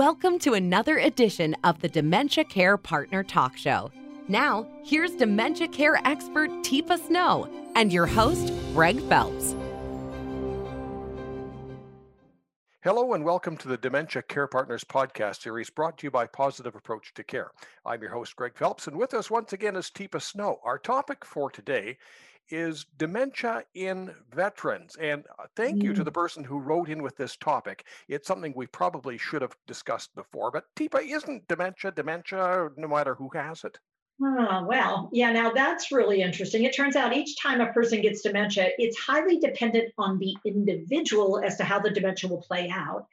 Welcome to another edition of the Dementia Care Partner Talk Show. Now, here's dementia care expert Teepa Snow and your host, Greg Phelps. Hello and welcome to the Dementia Care Partners podcast series brought to you by Positive Approach to Care. I'm your host, Greg Phelps, and with us once again is Teepa Snow. Our topic for today is dementia in veterans. And uh, thank you to mm. the person who wrote in with this topic. It's something we probably should have discussed before, but Teepa, isn't dementia dementia no matter who has it? Oh, well, yeah, now that's really interesting. It turns out each time a person gets dementia, it's highly dependent on the individual as to how the dementia will play out.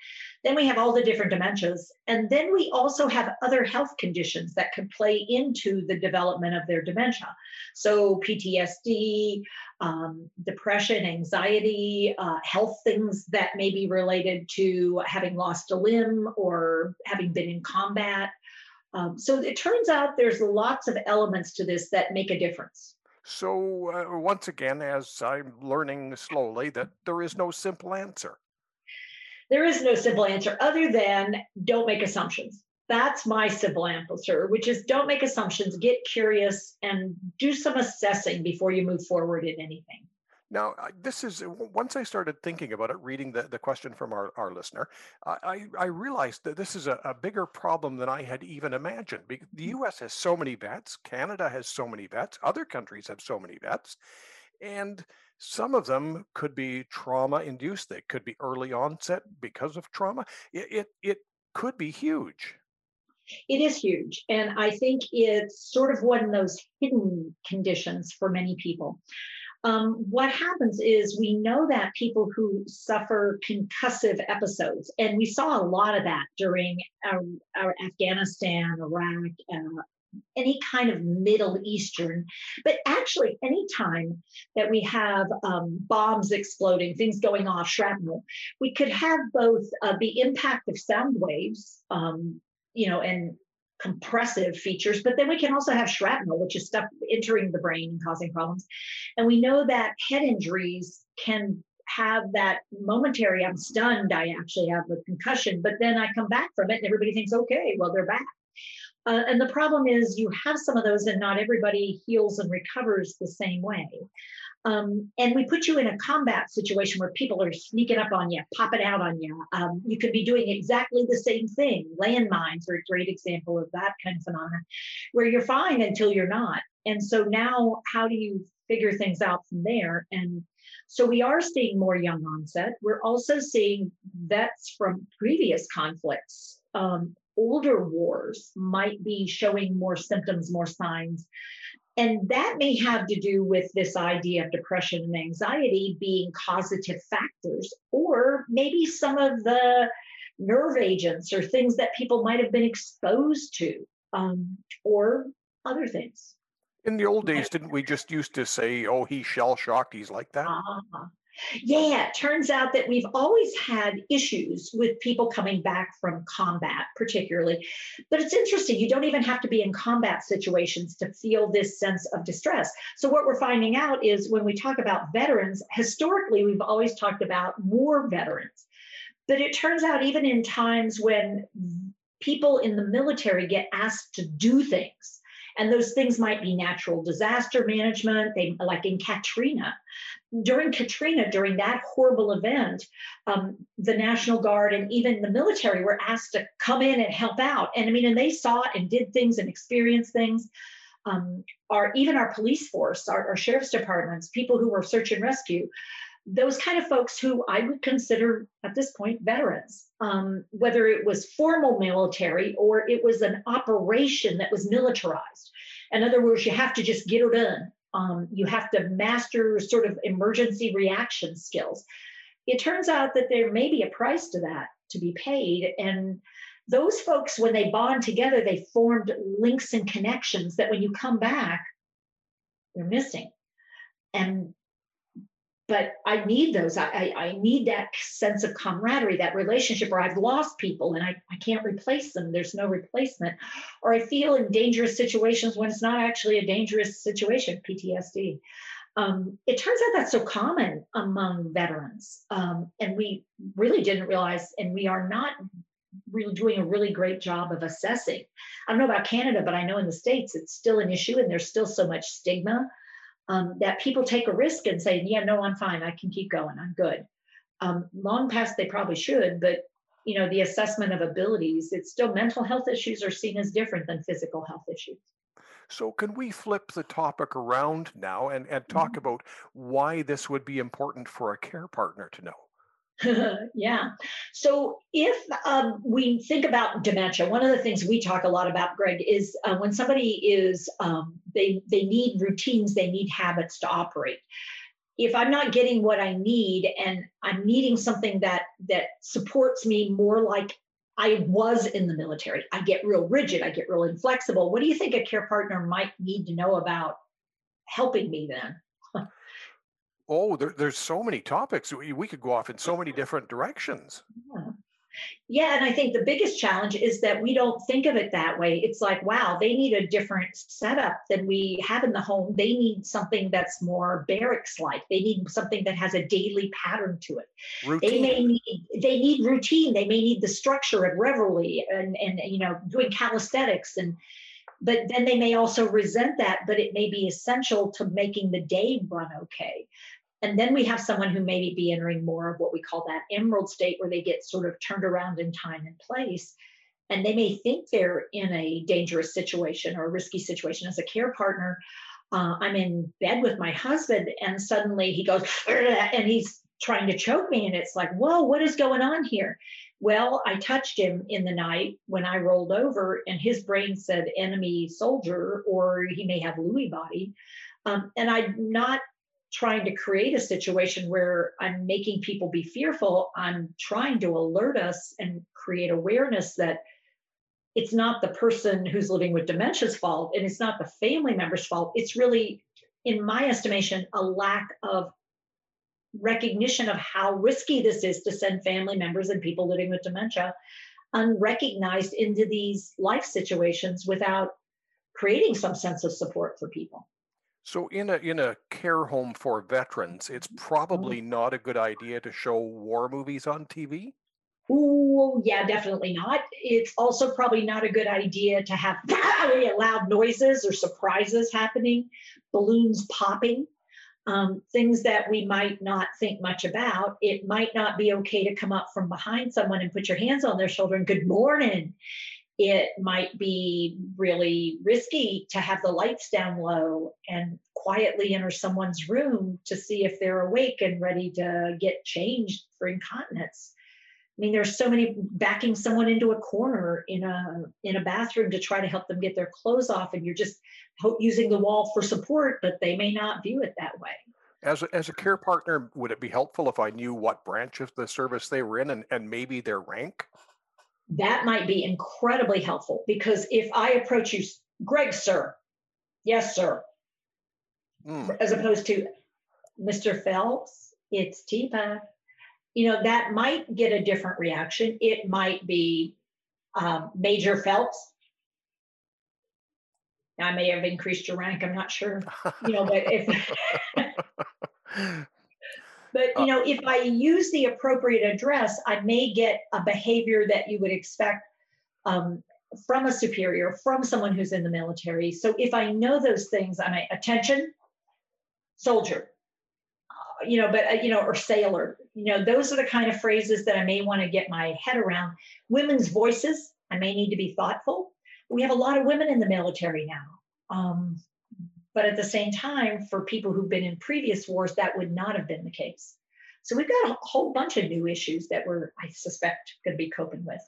Then we have all the different dementias. And then we also have other health conditions that could play into the development of their dementia. So, PTSD, um, depression, anxiety, uh, health things that may be related to having lost a limb or having been in combat. Um, so it turns out there's lots of elements to this that make a difference. So uh, once again, as I'm learning slowly, that there is no simple answer. There is no simple answer other than don't make assumptions. That's my simple answer, which is don't make assumptions, get curious, and do some assessing before you move forward in anything. Now, this is once I started thinking about it, reading the, the question from our, our listener, I, I realized that this is a, a bigger problem than I had even imagined. The mm. US has so many vets, Canada has so many vets, other countries have so many vets, and some of them could be trauma induced. They could be early onset because of trauma. It, it, it could be huge. It is huge. And I think it's sort of one of those hidden conditions for many people um, what happens is we know that people who suffer concussive episodes, and we saw a lot of that during our, our Afghanistan, Iraq, uh, any kind of Middle Eastern, but actually, any time that we have um, bombs exploding, things going off, shrapnel, we could have both uh, the impact of sound waves, um, you know, and compressive features, but then we can also have shrapnel, which is stuff entering the brain and causing problems. And we know that head injuries can have that momentary, I'm stunned, I actually have a concussion, but then I come back from it and everybody thinks, okay, well, they're back. Uh, and the problem is you have some of those and not everybody heals and recovers the same way. Um, and we put you in a combat situation where people are sneaking up on you, popping out on you. Um, you could be doing exactly the same thing. Landmines are a great example of that kind of phenomenon, where you're fine until you're not. And so now, how do you figure things out from there? And so we are seeing more young onset. We're also seeing vets from previous conflicts. Um, older wars might be showing more symptoms, more signs. And that may have to do with this idea of depression and anxiety being causative factors, or maybe some of the nerve agents or things that people might have been exposed to, um, or other things. In the old days, didn't we just used to say, oh, he's shell shocked, he's like that? Uh-huh. Yeah, it turns out that we've always had issues with people coming back from combat, particularly. But it's interesting, you don't even have to be in combat situations to feel this sense of distress. So, what we're finding out is when we talk about veterans, historically, we've always talked about war veterans. But it turns out, even in times when people in the military get asked to do things, and those things might be natural disaster management, they like in Katrina. During Katrina, during that horrible event, um, the National Guard and even the military were asked to come in and help out. And I mean, and they saw and did things and experienced things. Um, our even our police force, our, our sheriff's departments, people who were search and rescue, those kind of folks who I would consider at this point veterans, um, whether it was formal military or it was an operation that was militarized. In other words, you have to just get it done. Um, you have to master sort of emergency reaction skills. It turns out that there may be a price to that to be paid. And those folks, when they bond together, they formed links and connections that when you come back, they're missing. And but I need those. I, I, I, need that sense of camaraderie, that relationship where I've lost people and I, I can't replace them. There's no replacement. Or I feel in dangerous situations when it's not actually a dangerous situation, PTSD. Um, it turns out that's so common among veterans. Um, and we really didn't realize, and we are not really doing a really great job of assessing. I don't know about Canada, but I know in the States it's still an issue and there's still so much stigma um, that people take a risk and say, yeah, no, I'm fine. I can keep going. I'm good. Um, long past they probably should, but you know, the assessment of abilities, it's still mental health issues are seen as different than physical health issues. So, can we flip the topic around now and, and talk Mhm. about why this would be important for a care partner to know? yeah. So if um, we think about dementia, one of the things we talk a lot about, Greg, is uh, when somebody is um, they they need routines, they need habits to operate. If I'm not getting what I need, and I'm needing something that that supports me more like I was in the military, I get real rigid, I get real inflexible. What do you think a care partner might need to know about helping me then? Oh, there, there's so many topics. We, we could go off in so many different directions. Yeah. Yeah, and I think the biggest challenge is that we don't think of it that way. It's like, wow, they need a different setup than we have in the home. They need something that's more barracks like. They need something that has a daily pattern to it. They may need they need routine. They may need the structure of revelry and and you know doing calisthenics and but then they may also resent that, but it may be essential to making the day run okay. And then we have someone who maybe be entering more of what we call that emerald state, where they get sort of turned around in time and place. And they may think they're in a dangerous situation or a risky situation as a care partner. Uh, I'm in bed with my husband, and suddenly he goes, and he's trying to choke me. And it's like, whoa, what is going on here? Well, I touched him in the night when I rolled over, and his brain said enemy soldier, or he may have Lewy body. Um, and I'm not trying to create a situation where I'm making people be fearful. I'm trying to alert us and create awareness that it's not the person who's living with dementia's fault and it's not the family member's fault. It's really, in my estimation, a lack of recognition of how risky this is to send family members and people living with dementia unrecognized into these life situations without creating some sense of support for people. So, in a in a care home for veterans, it's probably not a good idea to show war movies on TV. Oh, yeah, definitely not. It's also probably not a good idea to have loud noises or surprises happening, balloons popping, um, things that we might not think much about. It might not be okay to come up from behind someone and put your hands on their shoulder and good morning. It might be really risky to have the lights down low and quietly enter someone's room to see if they're awake and ready to get changed for incontinence. I mean, there's so many backing someone into a corner in a in a bathroom to try to help them get their clothes off, and you're just using the wall for support, but they may not view it that way. As a, as a care partner, would it be helpful if I knew what branch of the service they were in and, and maybe their rank? That might be incredibly helpful because if I approach you, Greg, sir, yes, sir, Hmm. as opposed to Mr. Phelps, it's Teepa, you know, that might get a different reaction. It might be um, Major Phelps. I may have increased your rank. I'm not sure, you know, but if But Uh, you know, if I use the appropriate address, I may get a behavior that you would expect um, from a superior, from someone who's in the military. So if I know those things, I may attention, soldier, uh, you know, but uh, you know, or sailor. You know, those are the kind of phrases that I may want to get my head around. Women's voices, I may need to be thoughtful. We have a lot of women in the military now. Um, but at the same time, for people who've been in previous wars, that would not have been the case. So we've got a whole bunch of new issues that we're, I suspect, going to be coping with.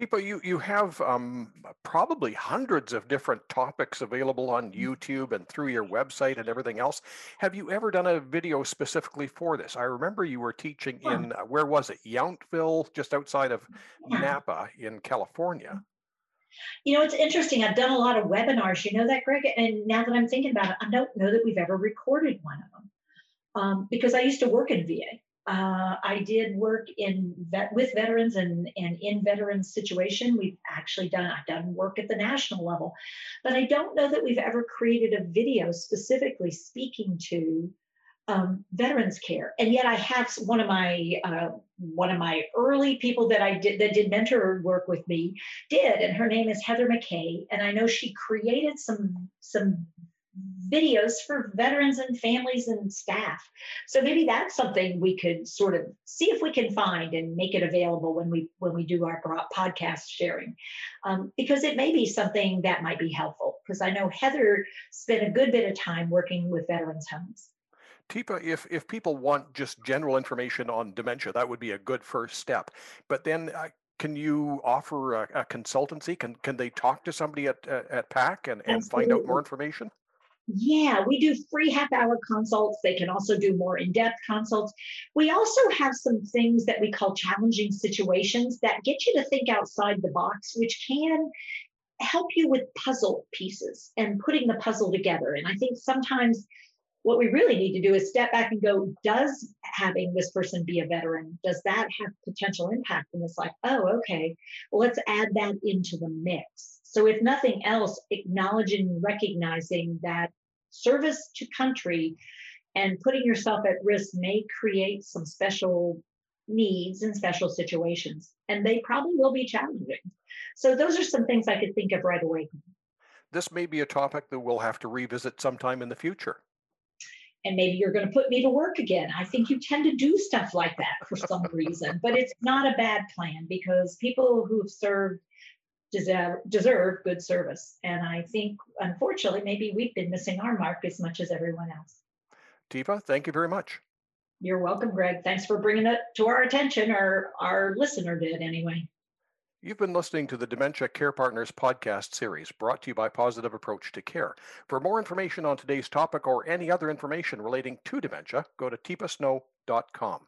People, you you have um, probably hundreds of different topics available on Mm-hmm. YouTube and through your website and everything else. Have you ever done a video specifically for this? I remember you were teaching in uh, where was it? Yountville, just outside of Yeah. Napa in California. You know, it's interesting. I've done a lot of webinars. You know that, Greg? And now that I'm thinking about it, I don't know that we've ever recorded one of them um, because I used to work in VA. Uh, I did work in vet with veterans and, and in veterans situation. We've actually done I've done work at the national level, but I don't know that we've ever created a video specifically speaking to um, veterans care. And yet I have one of my uh, one of my early people that I did that did mentor work with me did, and her name is Heather McKay, and I know she created some some videos for veterans and families and staff. So maybe that's something we could sort of see if we can find and make it available when we when we do our podcast sharing, um, because it may be something that might be helpful. Because I know Heather spent a good bit of time working with veterans homes. Teepa, if if people want just general information on dementia, that would be a good first step. But then uh, can you offer a, a, consultancy? Can can they talk to somebody at at, at PAC and, and find out more information? Yeah, we do free half hour consults. They can also do more in depth consults. We also have some things that we call challenging situations that get you to think outside the box, which can help you with puzzle pieces and putting the puzzle together. And I think sometimes what we really need to do is step back and go, does having this person be a veteran, does that have potential impact? And it's like, oh, okay, well, let's add that into the mix. So, if nothing else, acknowledging recognizing that service to country and putting yourself at risk may create some special needs and special situations, and they probably will be challenging. So, those are some things I could think of right away. This may be a topic that we'll have to revisit sometime in the future and maybe you're going to put me to work again. I think you tend to do stuff like that for some reason, but it's not a bad plan because people who've served deserve, deserve good service. And I think, unfortunately, maybe we've been missing our mark as much as everyone else. Teepa, thank you very much. You're welcome, Greg. Thanks for bringing it to our attention, or our listener did anyway. You've been listening to the Dementia Care Partners podcast series brought to you by Positive Approach to Care. For more information on today's topic or any other information relating to dementia, go to teepasnow.com.